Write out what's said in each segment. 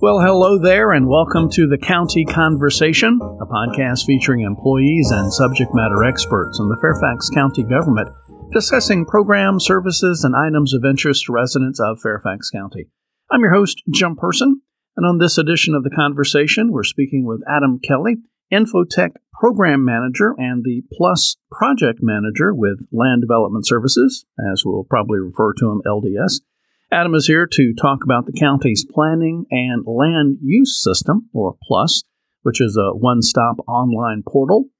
Well, hello there, and welcome to the County Conversation, a podcast featuring employees and subject matter experts in the Fairfax County government discussing programs, services, and items of interest to residents of Fairfax County. I'm your host, Jim Person, and on this edition of the conversation, we're speaking with Adam Kelly, Infotech Program Manager and the Plus Project Manager with Land Development Services, as we'll probably refer to him, LDS. Adam is here to talk about the county's planning and land use system, or PLUS, which is a one stop online portal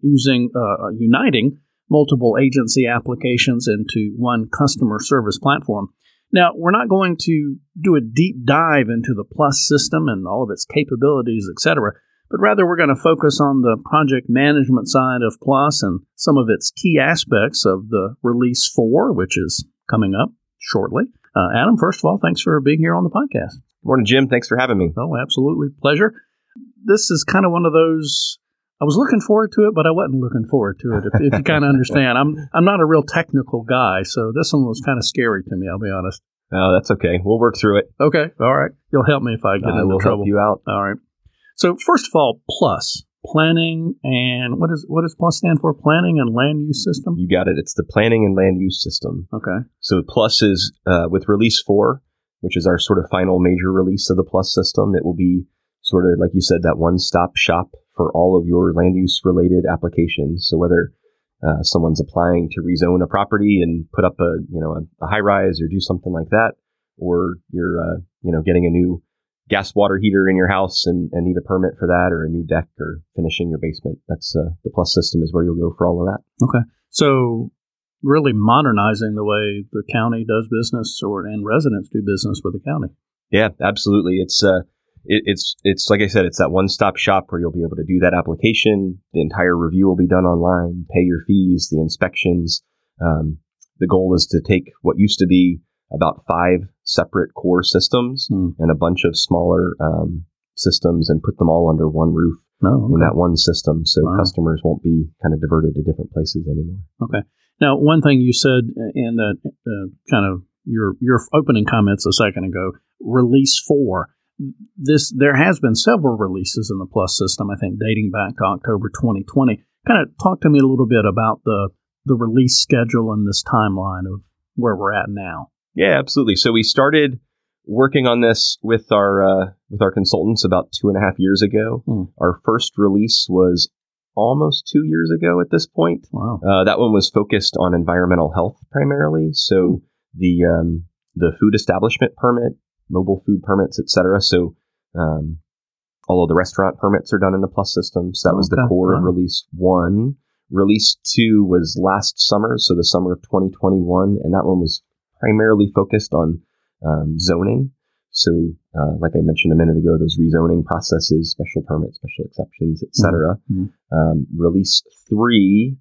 using uh, uniting multiple agency applications into one customer service platform. Now, we're not going to do a deep dive into the PLUS system and all of its capabilities, etc., but rather we're going to focus on the project management side of PLUS and some of its key aspects of the Release 4, which is coming up shortly. Uh, Adam, first of all, thanks for being here on the podcast. Morning, Jim. Thanks for having me. Oh, absolutely. Pleasure. This is kind of one of those. I was looking forward to it, but I wasn't looking forward to it. If, if you kind of understand, I'm I'm not a real technical guy, so this one was kind of scary to me. I'll be honest. Oh, that's okay. We'll work through it. Okay, all right. You'll help me if I get I into will trouble. help you out. All right. So first of all, plus planning and what is what does plus stand for? Planning and land use system. You got it. It's the planning and land use system. Okay. So Plus is uh, with Release 4, which is our sort of final major release of the Plus system. It will be sort of, like you said, that one stop shop for all of your land use related applications. So whether uh, someone's applying to rezone a property and put up a you know a, a high rise or do something like that, or you're uh, you know getting a new gas water heater in your house and, and need a permit for that, or a new deck, or finishing your basement. That's uh, the Plus system is where you'll go for all of that. Okay. So really modernizing the way the county does business or and residents do business with the county. Yeah, absolutely. It's uh, it, it's it's like I said, it's that one stop shop where you'll be able to do that application. The entire review will be done online. Pay your fees, the inspections. Um, the goal is to take what used to be about five separate core systems Hmm. and a bunch of smaller um, systems and put them all under one roof Oh, in that one system, so Wow. customers won't be kind of diverted to different places anymore. Okay. Now, one thing you said in that uh, kind of your your opening comments a second ago, release four. This there has been several releases in the Plus system. I think dating back to October 2020. Kind of talk to me a little bit about the the release schedule and this timeline of where we're at now. Yeah, absolutely. So we started working on this with our uh, with our consultants about two and a half years ago. Hmm. Our first release was almost two years ago at this point. Wow. Uh, that one was focused on environmental health primarily. So the um, the food establishment permit, mobile food permits, etc. So um, all of the restaurant permits are done in the Plus system. So that was the Okay. core of release one. Release two was last summer, so the summer of 2021, and that one was primarily focused on um, zoning. So, uh, like I mentioned a minute ago, those rezoning processes, special permits, special exceptions, etc. Mhm. Um, release three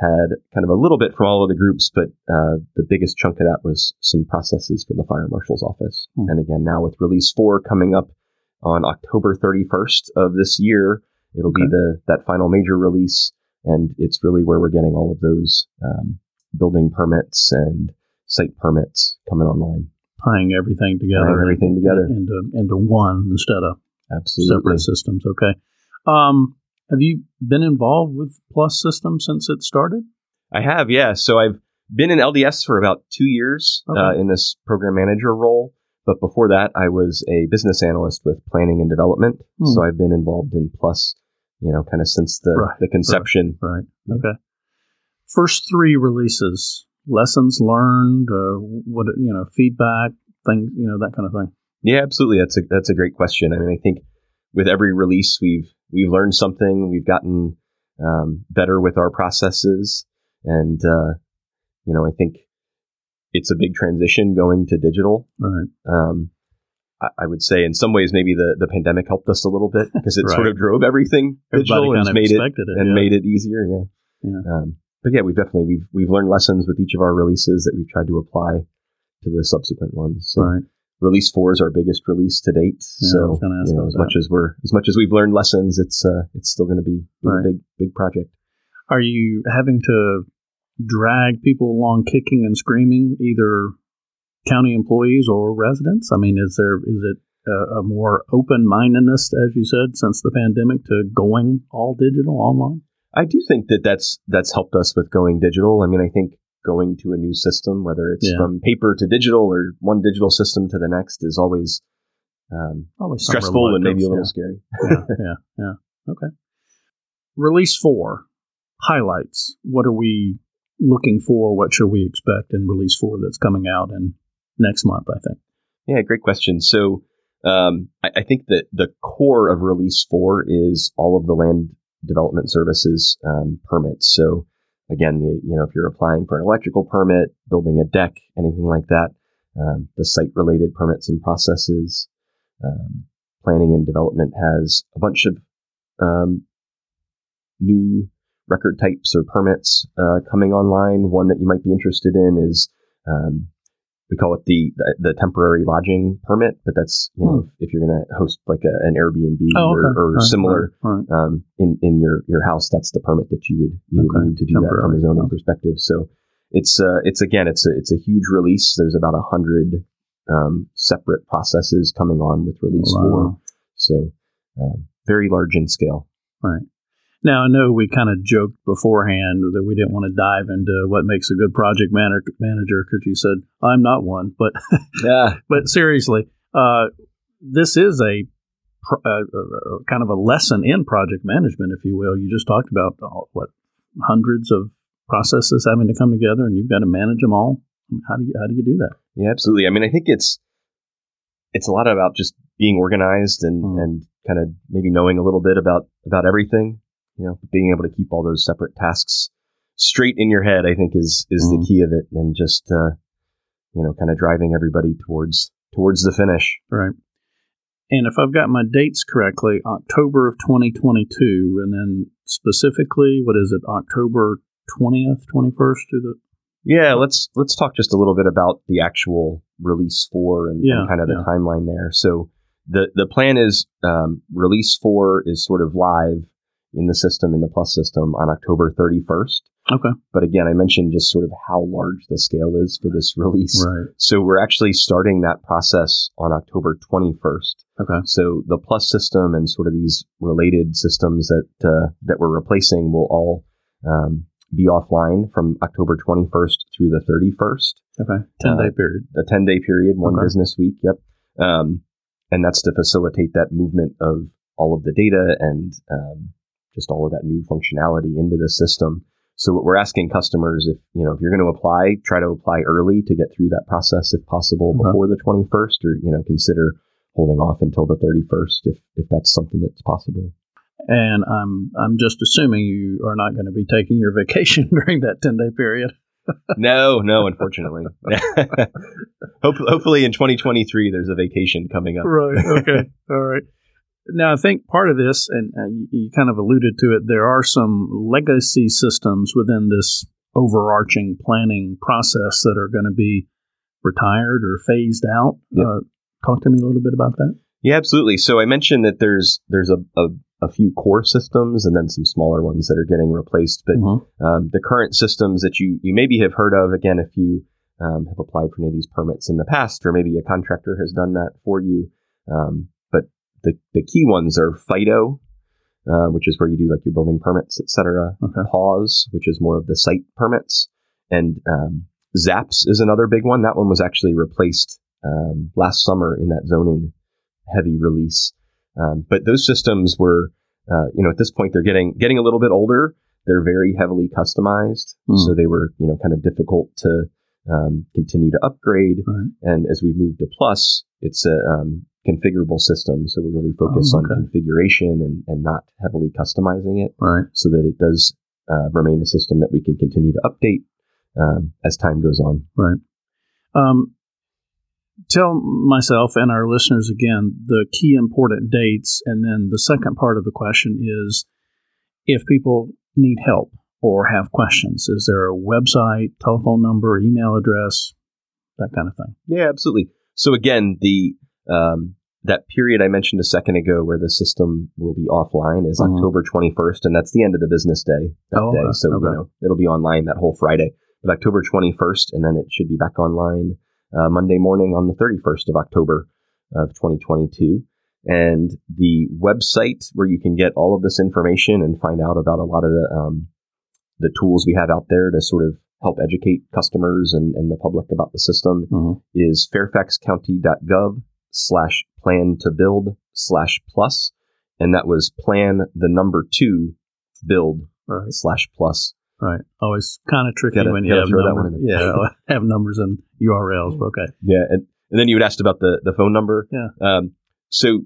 had kind of a little bit from all of the groups, but uh, the biggest chunk of that was some processes for the fire marshal's office. Hmm. And again, now with release four coming up on October 31st of this year, it'll Okay. be the that final major release, and it's really where we're getting all of those um, building permits and site permits coming online. Tying everything together, Tying everything together. into into one instead of Absolutely. separate systems. Okay. Um, have you been involved with Plus System since it started? I have, yeah. So I've been in LDS for about two years Okay. uh, in this program manager role. But before that, I was a business analyst with planning and development. Hmm. So I've been involved in Plus, you know, kind of since the, Right, the conception. Right. Okay. First three releases, lessons learned, uh, what you know, feedback, things, you know, that kind of thing. Yeah, absolutely. That's a that's a great question. I mean, I think with every release, we've we've learned something. We've gotten um, better with our processes, and uh, you know, I think it's a big transition going to digital. Right. Um, I, I would say in some ways maybe the, the pandemic helped us a little bit because it sort of drove everything digital Everybody and made it it, and yeah. made it easier. Yeah. Yeah. Um, but yeah, we've definitely we've we've learned lessons with each of our releases that we've tried to apply to the subsequent ones. So right. release four is our biggest release to date. Yeah, so was gonna ask you know, as that. much as we're as much as we've learned lessons, it's uh it's still going to be a Right. big big project. Are you having to drag people along kicking and screaming, either county employees or residents? I mean, is there is it a, a more open mindedness, as you said, since the pandemic to going all digital online? I do think that that's that's helped us with going digital. I mean, I think going to a new system, whether it's Yeah. from paper to digital or one digital system to the next, is always um, Always stressful and maybe a little reluctance, scary. yeah, yeah, yeah. Okay. Release four highlights. What are we looking for? What should we expect in release four that's coming out in next month? I think. Yeah, great question. So um, I, I think that the core of release four is all of the land development services um, permits. So again, you, know, if you're applying for an electrical permit, building a deck, anything like that, um, the site related permits and processes, um, planning and development has a bunch of um, new record types or permits uh, coming online. One that you might be interested in is um, we call it the, the the temporary lodging permit, but that's you know if, if you're going to host like a, an Airbnb or, or All right, similar all right. um, in in your your house, that's the permit that you would you Okay, would need to do that from a zoning yeah. perspective. So it's uh, it's again it's a it's a huge release. There's about a hundred um, separate processes coming on with release four, so um, very large in scale. Right. Now, I know we kind of joked beforehand that we didn't want to dive into what makes a good project manager manager because you said I'm not one, but Yeah, but seriously, uh, this is a pr- uh, kind of a lesson in project management, if you will. You just talked about what hundreds of processes having to come together, and you've got to manage them all. How do you how do you do that? Yeah, absolutely. I mean, I think it's it's a lot about just being organized and Mm. and kind of maybe knowing a little bit about about everything. You know, being able to keep all those separate tasks straight in your head, I think is is Mm. the key of it, and just uh, you know, kind of driving everybody towards towards the finish. Right. And if I've got my dates correctly, October of 2022, and then specifically, what is it, October 20th, 21st to the. Yeah, let's let's talk just a little bit about the actual release four and, Yeah, and kind of the yeah. timeline there. So the the plan is um, release four is sort of live in the system in the Plus system on October 31st. Okay. But again, I mentioned just sort of how large the scale is for this release. Right. So we're actually starting that process on October 21st. Okay. So the Plus system and sort of these related systems that uh, that we're replacing will all um, be offline from October 21st through the 31st, Okay. 10 day period. a 10 day period, one Okay. business week. Yep. Um, and that's to facilitate that movement of all of the data and um, just all of that new functionality into the system. So what we're asking customers, if you know, if you're going to apply, try to apply early to get through that process if possible Okay. before the 21st, or you know, consider holding off until the 31st if if that's something that's possible. And I'm I'm just assuming you are not going to be taking your vacation during that 10 day period. no, no, unfortunately. Hope, hopefully in 2023 there's a vacation coming up. Right. Okay. All right. Now, I think part of this, and uh, you, kind of alluded to it, there are some legacy systems within this overarching planning process that are going to be retired or phased out. Yep. Uh, talk to me a little bit about that. Yeah, absolutely. So I mentioned that there's there's a, a, a few core systems and then some smaller ones that are getting replaced. But um, the current systems that you you maybe have heard of, again, if you um, have applied for any of these permits in the past, or maybe a contractor has done that for you. Um, the the key ones are FIDO, uh, which is where you do like your building permits, et cetera. Okay. PAWS, which is more of the site permits, and um, Zaps is another big one. That one was actually replaced um, last summer in that zoning heavy release. Um, but those systems were, uh, you know, at this point they're getting getting a little bit older. They're very heavily customized, Hmm. so they were, you know, kind of difficult to um, continue to upgrade. Right. And as we move to Plus, it's a um, configurable system, so we're really focused Oh, on configuration and, and not heavily customizing it, Right. so that it does uh, remain a system that we can continue to update um, as time goes on. Right. Um, tell myself and our listeners again the key important dates, and then the second part of the question is if people need help or have questions, is there a website, telephone number, email address, that kind of thing? Yeah, absolutely. So again, the um, that period I mentioned a second ago where the system will be offline is Mhm. October 21st, and that's the end of the business day that Oh, day. okay. So Okay. you know it'll be online that whole Friday, but October 21st, and then it should be back online uh, Monday morning on the 31st of October. of 2022. And the website where you can get all of this information and find out about a lot of the um, the tools we have out there to sort of help educate customers and, and the public about the system Mhm. is fairfaxcounty.gov slash plan to build slash plus. And that was plan the number two build Right. slash plus. Right. Always kind of tricky Gotta- when you have numbers. Yeah, have numbers and URLs. Okay. Yeah. And, and then you had asked about the, the phone number. Yeah. Um, so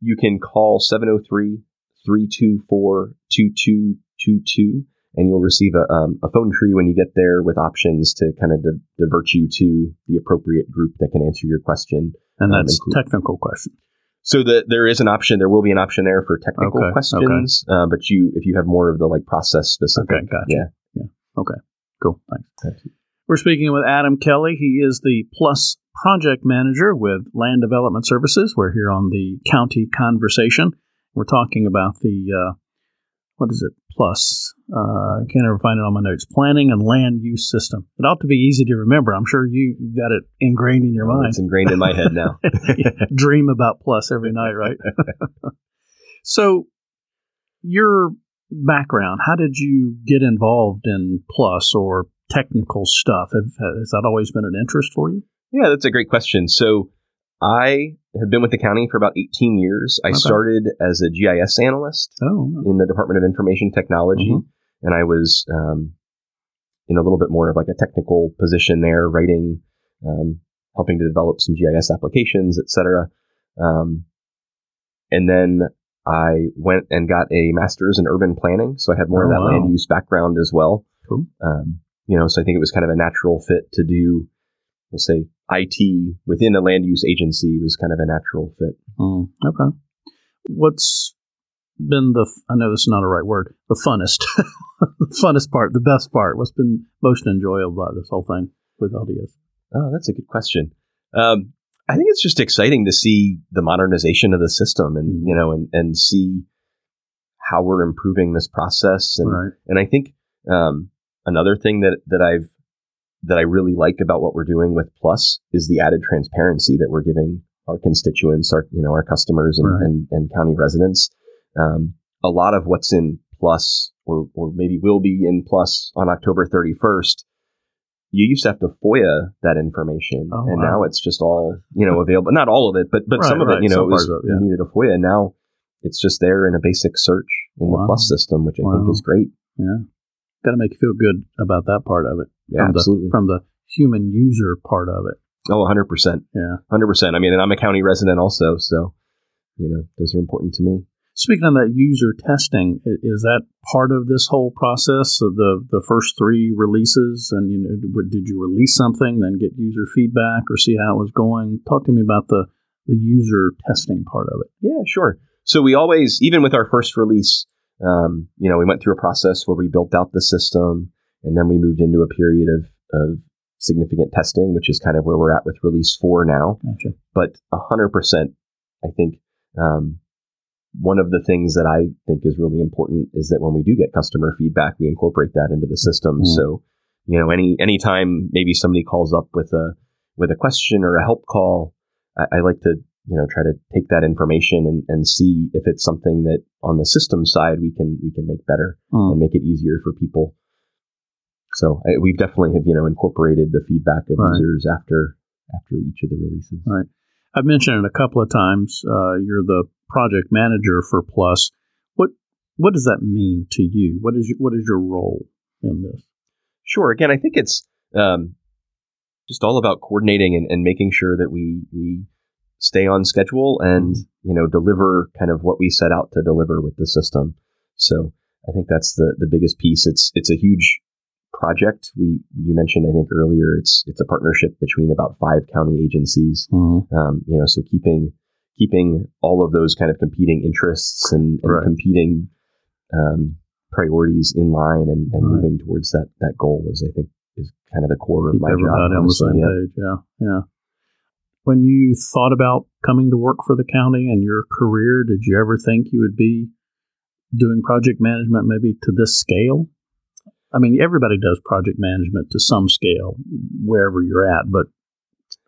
you can call 703 324 2222 and you'll receive a, um, a phone tree when you get there with options to kind of di- divert you to the appropriate group that can answer your question. And Um, that's include- technical question. So the, there is an option. There will be an option there for technical Okay, questions, Uh, but you if you have more of the like process specific. Okay, gotcha. Yeah. Yeah, okay, cool. Thanks. We're speaking with Adam Kelly. He is the Plus Project Manager with Land Development Services. We're here on the County Conversation. We're talking about the, uh, what is it, Plus? Uh, I can't ever find it on my notes. Planning and Land Use System. It ought to be easy to remember. I'm sure you got it ingrained in your Oh, mind. It's ingrained in my head now. dream about plus every night, right? so, your background, how did you get involved in plus or technical stuff? Have, has that always been an interest for you? Yeah, that's a great question. So I have been with the county for about 18 years. I Okay. started as a GIS analyst Oh, in the Department of Information Technology, Mhm. and I was um, in a little bit more of like a technical position there, writing, um, helping to develop some GIS applications, et cetera. Um, and then I went and got a master's in urban planning, so I had more of Oh, that wow. land use background as well. Cool. Um, you know, so I think it was kind of a natural fit to do, we'll say, IT within a land use agency was kind of a natural fit. Mm, okay. What's been the, I know this is not a right word, the funnest, the funnest part, the best part? What's been most enjoyable about this whole thing with LDS? Oh, that's a good question. Um, I think it's just exciting to see the modernization of the system and, Mhm. you know, and, and see how we're improving this process. And, Right. and I think, um, another thing that, that I've, that I really like about what we're doing with Plus is the added transparency that we're giving our constituents, our, you know, our customers and, Right. and, and county residents. Um, a lot of what's in Plus or, or maybe will be in Plus on October 31st you used to have to FOIA that information, Oh, and wow. now it's just all you know available. Not all of it, but but Right, some of right, it, you know, some it was, it, yeah. you needed a FOIA. And now it's just there in a basic search in Wow. the Plus system, which I Wow. think is great. Yeah. Got to make you feel good about that part of it. Yeah, from absolutely. The, from the human user part of it. oh, 100 percent, Yeah. hundred percent. I mean, and I'm a county resident also, so you know, those are important to me. Speaking of that user testing, is that part of this whole process of the the first three releases? And you know, did- did you release something, then get user feedback, or see how it was going? Talk to me about the the user testing part of it. Yeah, sure. So we always, even with our first release, um, you know, we went through a process where we built out the system, and then we moved into a period of of significant testing, which is kind of where we're at with release four now. Gotcha. but a hundred percent, I think um, one of the things that I think is really important is that when we do get customer feedback, we incorporate that into the system. Mhm. So, you know, any anytime maybe somebody calls up with a with a question or a help call, I, I like to you know try to take that information and, and see if it's something that on the system side we can we can make better Mm. and make it easier for people. So I, we've definitely have you know incorporated the feedback of Right. users after after each of the releases. Right. I've mentioned it a couple of times. Uh, you're the project manager for Plus. What what does that mean to you? What is your, what is your role in this? Sure. Again, I think it's um, just all about coordinating and, and making sure that we we stay on schedule and you know deliver kind of what we set out to deliver with the system. So I think that's the the biggest piece. It's it's a huge project. We you mentioned I think earlier it's it's a partnership between about five county agencies. Um, you know, so keeping keeping all of those kind of competing interests and, and Right. competing um, priorities in line and, and Right. moving towards that that goal is I think is kind of the core Keep of my job. on the same Yeah. page. Yeah, yeah. When you thought about coming to work for the county and your career, did you ever think you would be doing project management maybe to this scale? I mean, everybody does project management to some scale, wherever you're at, but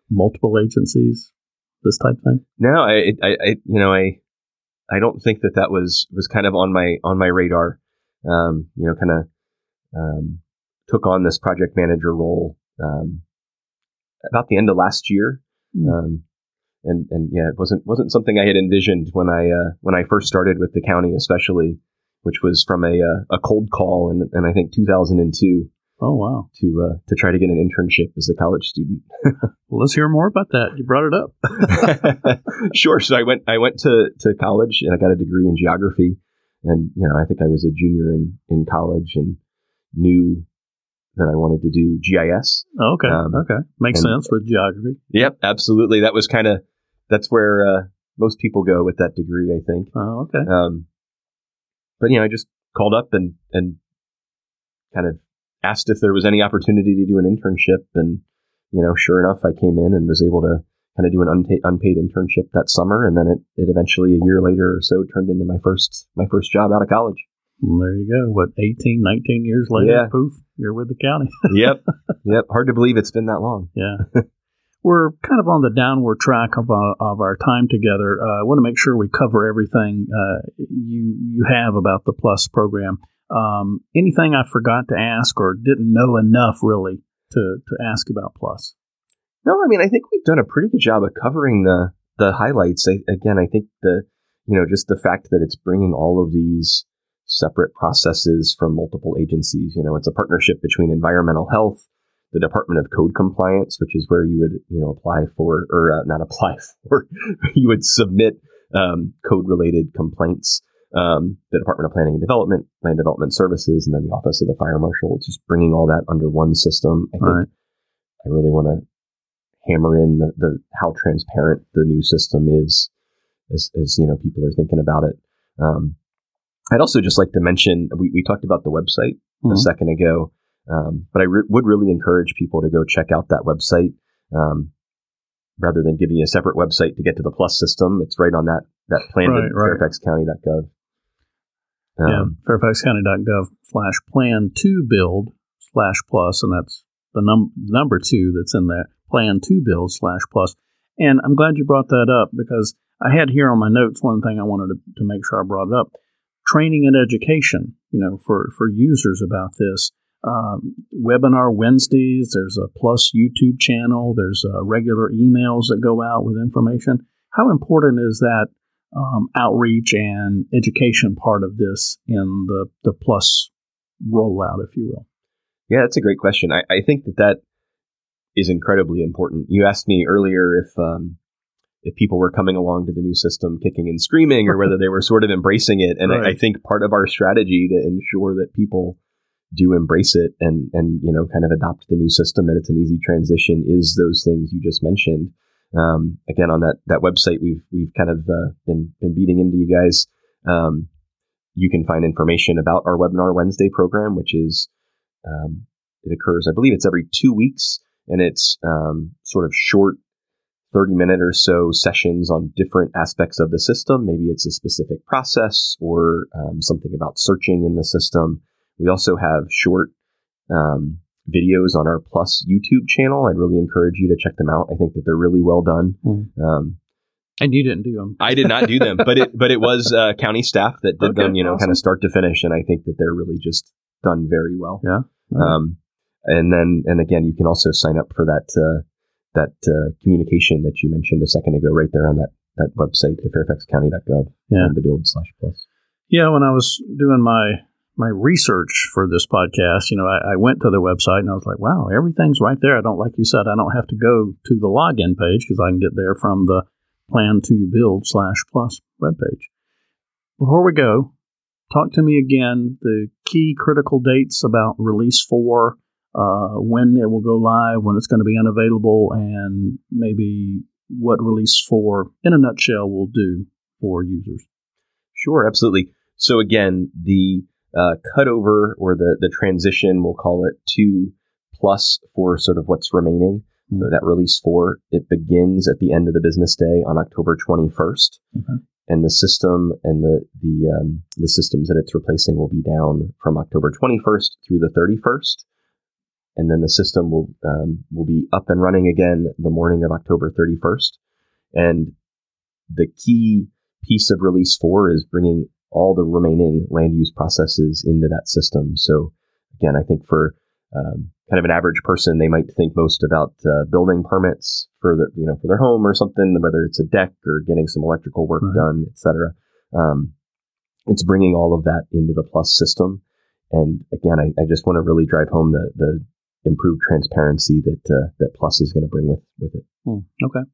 multiple agencies. this type thing? No, I, I, I you know, I, I don't think that that was was kind of on my on my radar. Um, you know, kind of um, took on this project manager role um, about the end of last year. Mm. and and yeah, it wasn't wasn't something I had envisioned when I uh, when I first started with the county, especially, which was from a uh, a cold call in, in I think 2002. Oh wow! To uh, to try to get an internship as a college student. well, let's hear more about that. You brought it up. sure. So I went I went to to college and I got a degree in geography, and you know I think I was a junior in in college and knew that I wanted to do GIS. Oh, okay. Um, okay. Makes and, sense with geography. Yep, absolutely. That was kind of that's where uh, most people go with that degree, I think. Oh, okay. Um, but you know, I just called up and and kind of asked if there was any opportunity to do an internship, and you know, sure enough, I came in and was able to kind of do an unpaid, unpaid internship that summer, and then it, it eventually a year later or so turned into my first my first job out of college. And there you go. What 18, 19 years later, yeah. poof, you're with the county. yep, yep. Hard to believe it's been that long. Yeah. We're kind of on the downward track of, uh, of our time together. Uh, I want to make sure we cover everything uh, you you have about the Plus program. Um, anything I forgot to ask or didn't know enough really to, to ask about Plus? No, I mean I think we've done a pretty good job of covering the the highlights. I, again, I think the you know just the fact that it's bringing all of these separate processes from multiple agencies. You know, it's a partnership between environmental health, the Department of Code Compliance, which is where you would you know apply for or uh, not apply for, you would submit um, code related complaints um, the Department of Planning and Development, Land Development Services, and then the Office of the Fire Marshal. Just bringing all that under one system. I think right. I really want to hammer in the, the, how transparent the new system is, as, as you know people are thinking about it. Um, I'd also just like to mention we, we talked about the website mm-hmm. a second ago, um, but I re- would really encourage people to go check out that website. Um, rather than giving you a separate website to get to the plus system, it's right on that that plan right, right. fairfaxcounty.gov. Um, yeah, fairfaxcounty.gov slash plan to build slash plus, and that's the num- number two that's in there, plan to build slash plus. And I'm glad you brought that up because I had here on my notes one thing I wanted to, to make sure I brought it up training and education, you know, for, for users about this. Um, webinar Wednesdays, there's a plus YouTube channel, there's uh, regular emails that go out with information. How important is that um, outreach and education part of this in the, the plus rollout, if you will? Yeah, that's a great question. I, I think that that is incredibly important. You asked me earlier if um, if people were coming along to the new system kicking and screaming, or whether they were sort of embracing it. And right. I, I, think part of our strategy to ensure that people do embrace it and and you know kind of adopt the new system and it's an easy transition is those things you just mentioned. Um, again, on that that website, we've we've kind of uh, been been beating into you guys. Um, you can find information about our Webinar Wednesday program, which is um, it occurs, I believe, it's every two weeks, and it's um, sort of short, thirty minute or so sessions on different aspects of the system. Maybe it's a specific process or um, something about searching in the system. We also have short um, videos on our Plus YouTube channel. I'd really encourage you to check them out. I think that they're really well done. Mm. Um, and you didn't do them. I did not do them, but it but it was uh, county staff that did okay, them. You know, awesome. kind of start to finish, and I think that they're really just done very well. Yeah. Um, and then and again, you can also sign up for that uh, that uh, communication that you mentioned a second ago, right there on that that website, the fairfaxcounty.gov, yeah. and the build slash plus. Yeah, when I was doing my my research for this podcast, you know, I, I, went to the website and I was like, wow, everything's right there. I don't, like you said, I don't have to go to the login page because I can get there from the plan to build slash plus webpage. Before we go, talk to me again the key critical dates about release four, uh, when it will go live, when it's going to be unavailable, and maybe what release four, in a nutshell, will do for users. Sure, absolutely. So again, the uh, cutover or the the transition, we'll call it to plus for sort of what's remaining. Mm-hmm. So that release four it begins at the end of the business day on October 21st, mm-hmm. and the system and the the um, the systems that it's replacing will be down from October 21st through the 31st, and then the system will um, will be up and running again the morning of October 31st. And the key piece of release four is bringing all the remaining land use processes into that system. So again, I think for um, kind of an average person, they might think most about uh, building permits for the you know, for their home or something, whether it's a deck or getting some electrical work right. done, etc. Um, it's bringing all of that into the Plus system. And again, I, I just want to really drive home the, the improved transparency that uh, that Plus is going to bring with with it. Hmm. Okay,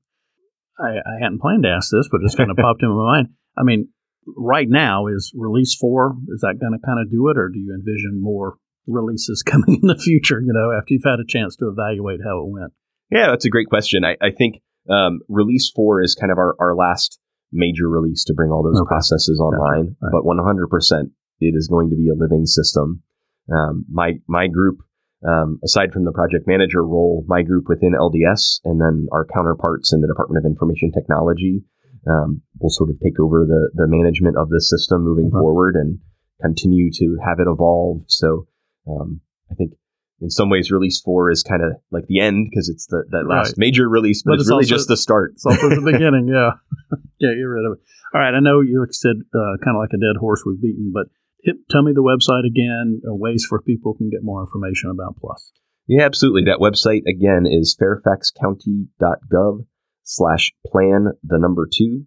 I, I hadn't planned to ask this, but it's kind of popped into my mind. I mean, right now is release four. Is that going to kind of do it, or do you envision more releases coming in the future? You know, after you've had a chance to evaluate how it went. Yeah, that's a great question. I, I think um, release four is kind of our, our last major release to bring all those okay. processes online. Right. But 100%, it is going to be a living system. Um, my my group, um, aside from the project manager role, my group within LDS and then our counterparts in the Department of Information Technology um, will sort of take over the the management of the system moving mm-hmm. forward and continue to have it evolve. So um, I think in some ways, release four is kind of like the end because it's the that last right. major release, but, but it's, it's, really also, just the start. It's also the beginning. Yeah, yeah, get rid of it. All right, I know you said uh, kind of like a dead horse we've beaten, but hit, tell me the website again, uh, ways for people can get more information about Plus. Yeah, absolutely. That website again is fairfaxcounty.gov slash plan the number two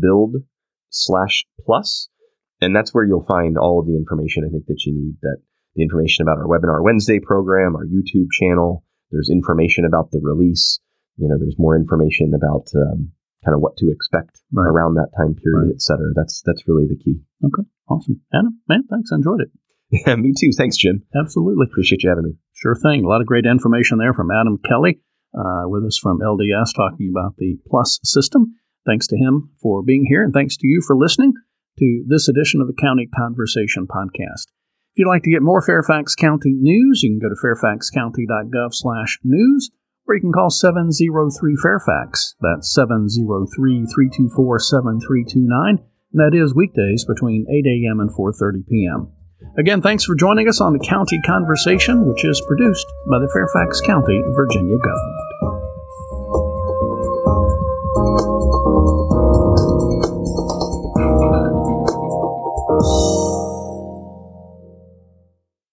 build slash plus. And that's where you'll find all of the information I think that you need that the information about our webinar Wednesday program, our YouTube channel. There's information about the release. You know, there's more information about um, kind of what to expect right. around that time period, right. et cetera. That's that's really the key. Okay, awesome, Adam. Man, thanks. I enjoyed it. Yeah, me too. Thanks, Jim. Absolutely. Appreciate you having me. Sure thing. A lot of great information there from Adam Kelly uh, with us from LDS talking about the Plus system. Thanks to him for being here, and thanks to you for listening to this edition of the County Conversation podcast. If you'd like to get more Fairfax County news, you can go to fairfaxcounty.gov slash news, or you can call 703 Fairfax. That's 703 324 7329. And that is weekdays between 8 a.m. and 4.30 p.m. Again, thanks for joining us on the County Conversation, which is produced by the Fairfax County, Virginia government.